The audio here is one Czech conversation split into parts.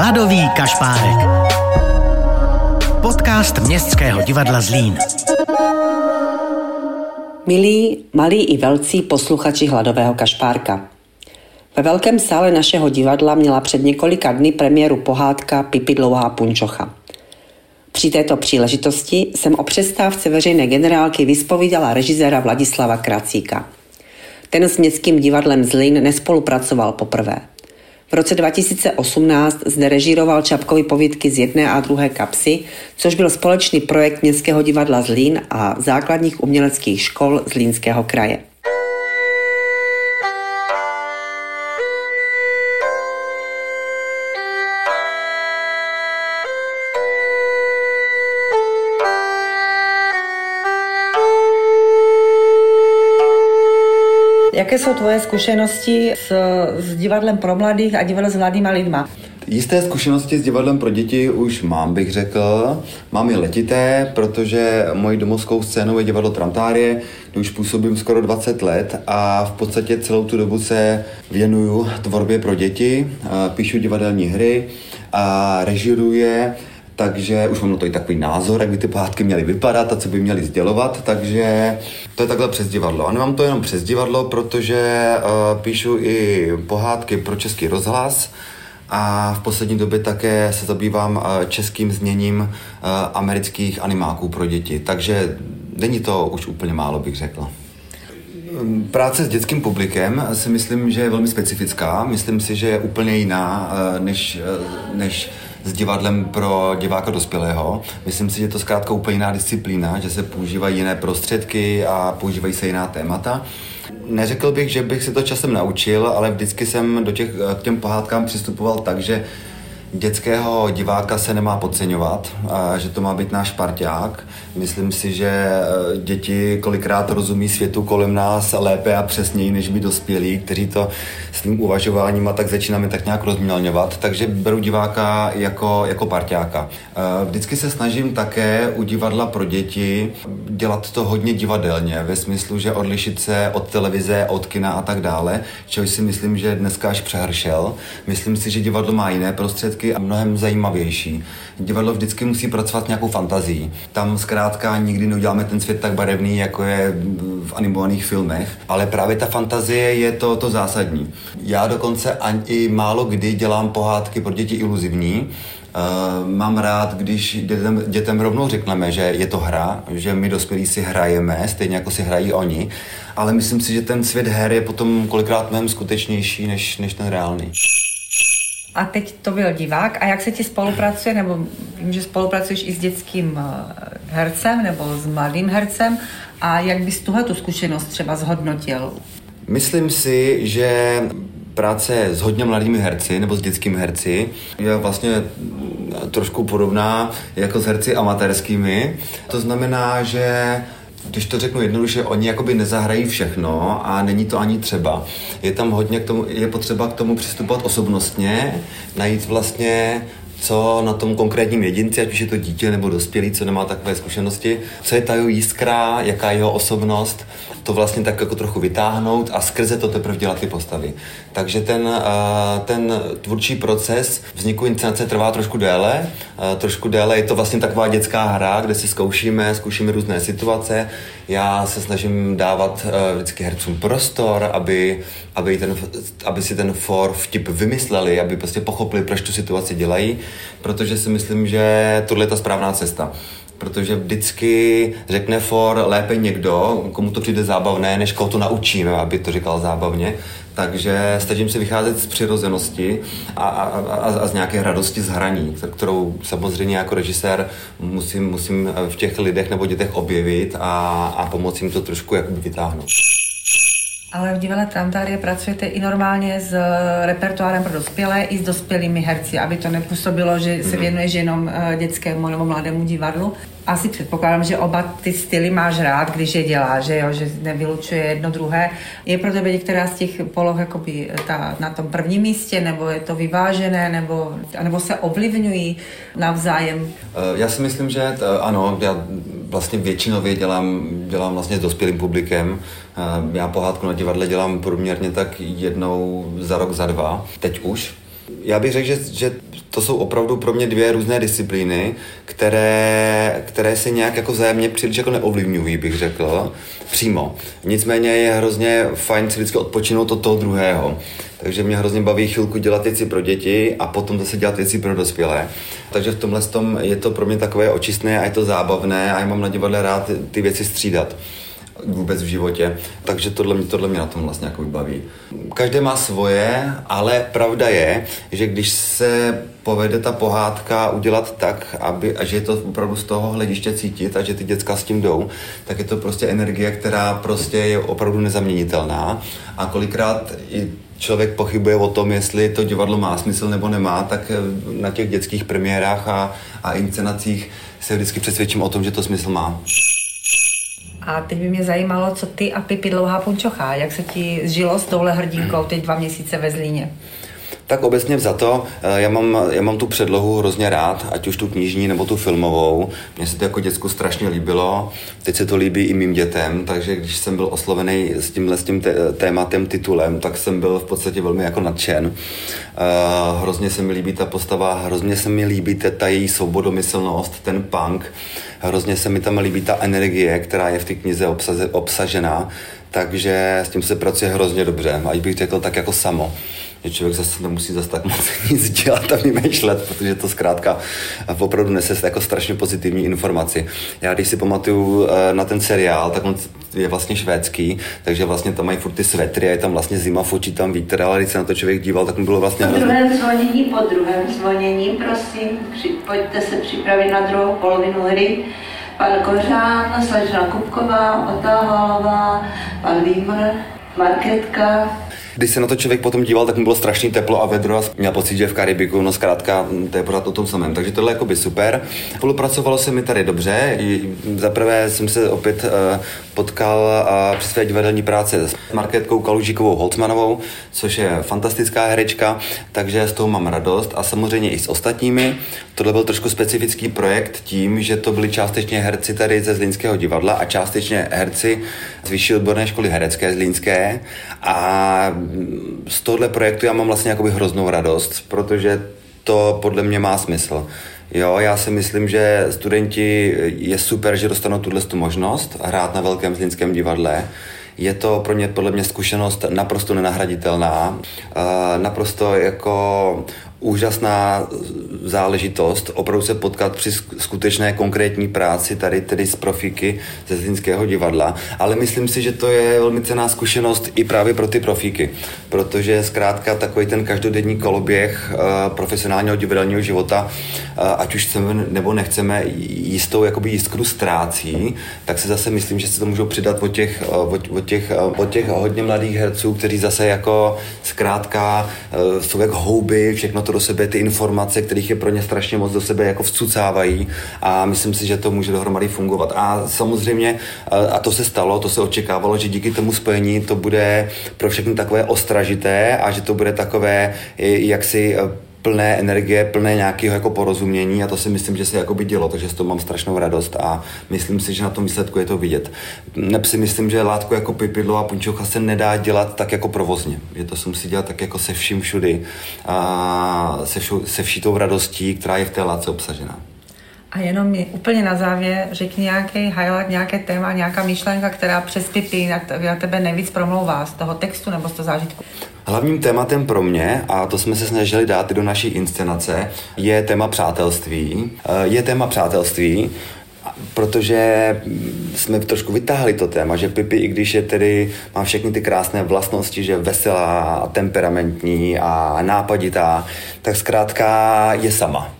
Hladový kašpárek. Podcast Městského divadla Zlín. Milí, malí i velcí posluchači Hladového kašpárka. Ve velkém sále našeho divadla měla před několika dny premiéru pohádka Pipi dlouhá punčocha. Při této příležitosti jsem o přestávce veřejné generálky vyspovídala režiséra Vladislava Kracíka. Ten s městským divadlem Zlín nespolupracoval poprvé. V roce 2018 zde režíroval Čapkovi povídky z jedné a druhé kapsy, což byl společný projekt Městského divadla Zlín a základních uměleckých škol Zlínského kraje. Jaké jsou tvoje zkušenosti s, s divadlem pro mladých a divadlem s mladýma lidma? Jisté zkušenosti s divadlem pro děti už mám, bych řekl. Mám je letité, protože mojí domovskou scénou je divadlo Trantárie, kde už působím skoro 20 let a v podstatě celou tu dobu se věnuju tvorbě pro děti, píšu divadelní hry a režiruje takže už mám na to i takový názor, jak by ty pohádky měly vypadat a co by měly sdělovat, takže to je takhle přes divadlo. A nemám to jenom přes divadlo, protože uh, píšu i pohádky pro český rozhlas a v poslední době také se zabývám uh, českým zněním uh, amerických animáků pro děti, takže není to už úplně málo, bych řekl. Práce s dětským publikem si myslím, že je velmi specifická. Myslím si, že je úplně jiná než, než s divadlem pro diváka dospělého. Myslím si, že to zkrátka úplně jiná disciplína, že se používají jiné prostředky a používají se jiná témata. Neřekl bych, že bych si to časem naučil, ale vždycky jsem do těch, k těm pohádkám přistupoval tak, že dětského diváka se nemá podceňovat, že to má být náš parťák. Myslím si, že e, děti kolikrát rozumí světu kolem nás lépe a přesněji než my dospělí, kteří to svým uvažováním a tak začínáme tak nějak rozmělňovat, takže beru diváka jako, jako parťáka. E, vždycky se snažím také u divadla pro děti dělat to hodně divadelně, ve smyslu, že odlišit se od televize, od kina a tak dále, čehož si myslím, že dneska až přehršel. Myslím si, že divadlo má jiné prostředky, a mnohem zajímavější. Divadlo vždycky musí pracovat s nějakou fantazí. Tam zkrátka nikdy neuděláme ten svět tak barevný, jako je v animovaných filmech, ale právě ta fantazie je to, to zásadní. Já dokonce ani i málo kdy dělám pohádky pro děti iluzivní, Uh, mám rád, když dětem, dětem rovnou řekneme, že je to hra, že my dospělí si hrajeme, stejně jako si hrají oni, ale myslím si, že ten svět her je potom kolikrát mnohem skutečnější než, než ten reálný a teď to byl divák. A jak se ti spolupracuje, nebo vím, že spolupracuješ i s dětským eh, hercem nebo s mladým hercem a jak bys tuhle tu zkušenost třeba zhodnotil? Myslím si, že práce s hodně mladými herci nebo s dětskými herci je vlastně trošku podobná jako s herci amatérskými. To znamená, že když to řeknu jednoduše, oni jakoby nezahrají všechno a není to ani třeba. Je tam hodně k tomu, je potřeba k tomu přistupovat osobnostně, najít vlastně co na tom konkrétním jedinci, ať už je to dítě nebo dospělý, co nemá takové zkušenosti, co je ta jeho jiskra, jaká je jeho osobnost, to vlastně tak jako trochu vytáhnout a skrze to teprve dělat ty postavy. Takže ten, ten tvůrčí proces vzniku inscenace trvá trošku déle, trošku déle, je to vlastně taková dětská hra, kde si zkoušíme, zkoušíme různé situace, já se snažím dávat vždycky hercům prostor, aby, aby, ten, aby si ten for vtip vymysleli, aby prostě pochopili, proč tu situaci dělají, protože si myslím, že tohle je ta správná cesta protože vždycky řekne for lépe někdo, komu to přijde zábavné, než koho to naučíme, aby to říkal zábavně. Takže snažím se vycházet z přirozenosti a, a, a, a z nějaké radosti z hraní, kterou samozřejmě jako režisér musím, musím v těch lidech nebo dětech objevit a, a pomoci jim to trošku jakoby vytáhnout. Ale v divadle Trantárie pracujete i normálně s repertoárem pro dospělé, i s dospělými herci, aby to nepůsobilo, že se mhm. věnuješ jenom eh, dětskému nebo mladému divadlu. Asi předpokládám, že oba ty styly máš rád, když je dělá, že jo, že nevylučuje jedno druhé. Je pro tebe některá z těch poloh jakoby ta, na tom prvním místě, nebo je to vyvážené, nebo, nebo se ovlivňují navzájem? Eh, já si myslím, že to, ano, já vlastně většinově dělám, dělám vlastně s dospělým publikem. Eh, já pohádku na divadle dělám průměrně tak jednou za rok, za dva, teď už. Já bych řekl, že, že to jsou opravdu pro mě dvě různé disciplíny, které, které se nějak jako vzájemně příliš jako neovlivňují, bych řekl, přímo. Nicméně je hrozně fajn si vždycky odpočinout od toho druhého. Takže mě hrozně baví chvilku dělat věci pro děti a potom zase dělat věci pro dospělé. Takže v tomhle tom je to pro mě takové očistné a je to zábavné a já mám na divadle rád ty věci střídat vůbec v životě. Takže tohle, mě, tohle mě na tom vlastně jako baví. Každé má svoje, ale pravda je, že když se povede ta pohádka udělat tak, aby, a že je to opravdu z toho hlediště cítit a že ty děcka s tím jdou, tak je to prostě energie, která prostě je opravdu nezaměnitelná. A kolikrát i člověk pochybuje o tom, jestli to divadlo má smysl nebo nemá, tak na těch dětských premiérách a, a inscenacích se vždycky přesvědčím o tom, že to smysl má. A teď by mě zajímalo, co ty a Pipi Dlouhá Punčochá, jak se ti žilo s touhle hrdinkou teď dva měsíce ve Zlíně? Tak obecně za to, eh, já mám, já mám tu předlohu hrozně rád, ať už tu knižní nebo tu filmovou. Mně se to jako děcku strašně líbilo, teď se to líbí i mým dětem, takže když jsem byl oslovený s tímhle s tím tématem, titulem, tak jsem byl v podstatě velmi jako nadšen. Uh, hrozně se mi líbí ta postava, hrozně se mi líbí ta její svobodomyslnost, ten punk, hrozně se mi tam líbí ta energie, která je v té knize obsaze, obsažená, takže s tím se pracuje hrozně dobře, ať bych řekl tak jako samo že člověk zase nemusí zase tak moc nic dělat a vymýšlet, protože to zkrátka opravdu nese jako strašně pozitivní informaci. Já když si pamatuju eh, na ten seriál, tak on je vlastně švédský, takže vlastně tam mají furt ty svetry a je tam vlastně zima, fočí tam vítr, ale když se na to člověk díval, tak mu bylo vlastně Po druhém zvonění, po druhém zvonění, prosím, pojďte se připravit na druhou polovinu hry. Pan Kořán, Slečna Kupková, Otáhalová, pan Výmr, Marketka, když se na to člověk potom díval, tak mu bylo strašně teplo a vedro a měl pocit, že v Karibiku, no zkrátka, to je pořád o tom samém. Takže tohle je by super. Spolupracovalo se mi tady dobře. Za prvé jsem se opět uh, potkal uh, při své divadelní práce s Marketkou Kalužíkovou Holcmanovou, což je fantastická herečka, takže z toho mám radost a samozřejmě i s ostatními. Tohle byl trošku specifický projekt tím, že to byli částečně herci tady ze Zlínského divadla a částečně herci z Vyšší odborné školy herecké Zlínské a z tohohle projektu já mám vlastně jakoby hroznou radost, protože to podle mě má smysl. Jo, já si myslím, že studenti je super, že dostanou tuhle tu možnost hrát na Velkém zlínském divadle. Je to pro mě podle mě zkušenost naprosto nenahraditelná, naprosto jako úžasná záležitost, opravdu se potkat při skutečné konkrétní práci tady tedy z profíky ze Zlínského divadla, ale myslím si, že to je velmi cená zkušenost i právě pro ty profíky, protože zkrátka takový ten každodenní koloběh uh, profesionálního divadelního života, uh, ať už chceme nebo nechceme, jistou jakoby jiskru ztrácí, tak se zase myslím, že se to můžou přidat od těch, uh, od, od těch, od těch hodně mladých herců, kteří zase jako zkrátka uh, jsou jak houby, všechno to do sebe, ty informace, kterých je pro ně strašně moc do sebe jako vcucávají a myslím si, že to může dohromady fungovat. A samozřejmě, a to se stalo, to se očekávalo, že díky tomu spojení to bude pro všechny takové ostražité a že to bude takové jaksi plné energie, plné nějakého jako porozumění a to si myslím, že se jako by dělo, takže z toho mám strašnou radost a myslím si, že na tom výsledku je to vidět. Neb si myslím, že látku jako pipidlo a punčocha se nedá dělat tak jako provozně, že to se musí dělat tak jako se vším všudy a se, všu, se vší tou radostí, která je v té látce obsažená. A jenom mi úplně na závěr řekni nějaký highlight, nějaké téma, nějaká myšlenka, která přes Pipi na, na tebe nejvíc promlouvá z toho textu nebo z toho zážitku. Hlavním tématem pro mě, a to jsme se snažili dát i do naší inscenace, je téma přátelství. Eh, je téma přátelství, protože jsme trošku vytáhli to téma, že Pipi, i když je tedy, má všechny ty krásné vlastnosti, že je veselá, temperamentní a nápaditá, tak zkrátka je sama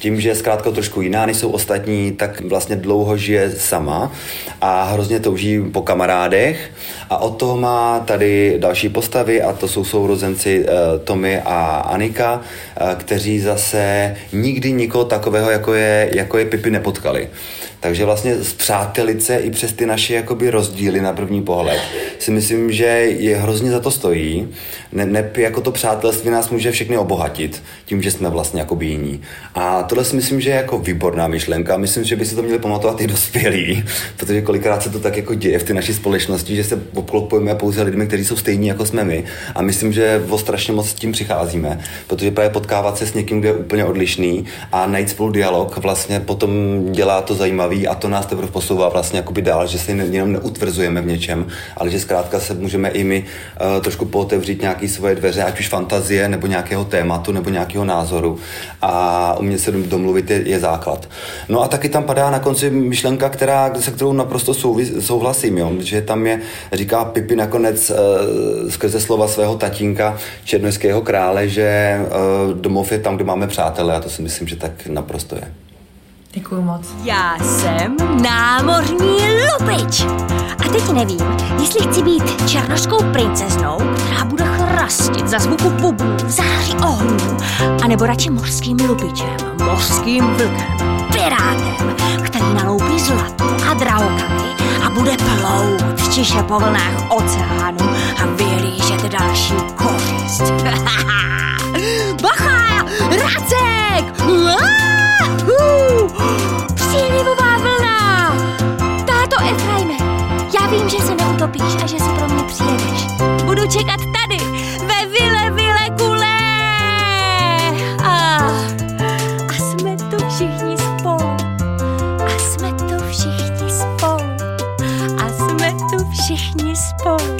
tím, že je zkrátka trošku jiná, než jsou ostatní, tak vlastně dlouho žije sama a hrozně touží po kamarádech a o to má tady další postavy a to jsou sourozenci uh, Tommy a Anika, uh, kteří zase nikdy nikoho takového, jako je, jako je Pipi, nepotkali. Takže vlastně zpřátelit se i přes ty naše jakoby rozdíly na první pohled si myslím, že je hrozně za to stojí. Ne, ne, jako to přátelství nás může všechny obohatit tím, že jsme vlastně jako jiní. A tohle si myslím, že je jako výborná myšlenka. Myslím, že by si to měli pamatovat i dospělí, protože kolikrát se to tak jako děje v té naší společnosti, že se obklopujeme pouze lidmi, kteří jsou stejní jako jsme my. A myslím, že o strašně moc s tím přicházíme, protože právě potkávat se s někým, kdo je úplně odlišný a najít spolu dialog vlastně potom dělá to zajímavý a to nás teprve posouvá vlastně jakoby dál, že se jenom neutvrzujeme v něčem, ale že zkrátka se můžeme i my uh, trošku pootevřít nějaké svoje dveře, ať už fantazie nebo nějakého tématu nebo nějakého názoru a umět se domluvit je, je základ. No a taky tam padá na konci myšlenka, která, se kterou naprosto souvis, souhlasím, jo? že tam je, říká Pipi nakonec uh, skrze slova svého tatínka černoského krále, že uh, domov je tam, kde máme přátelé a to si myslím, že tak naprosto je. Děkuji moc. Já jsem námořní lupič. A teď nevím, jestli chci být černošskou princeznou, která bude chrastit za zvuku bubů v záři ohnů, anebo radši mořským lupičem, mořským vlkem, pirátem, který naloupí zlato a drahokamy a bude plout čiše po vlnách oceánu a vyrýžet další kořist. neutopíš a že si pro mě přijedeš. Budu čekat tady, ve vile, vile, kule! A, a jsme tu všichni spolu. A jsme tu všichni spolu. A jsme tu všichni spolu.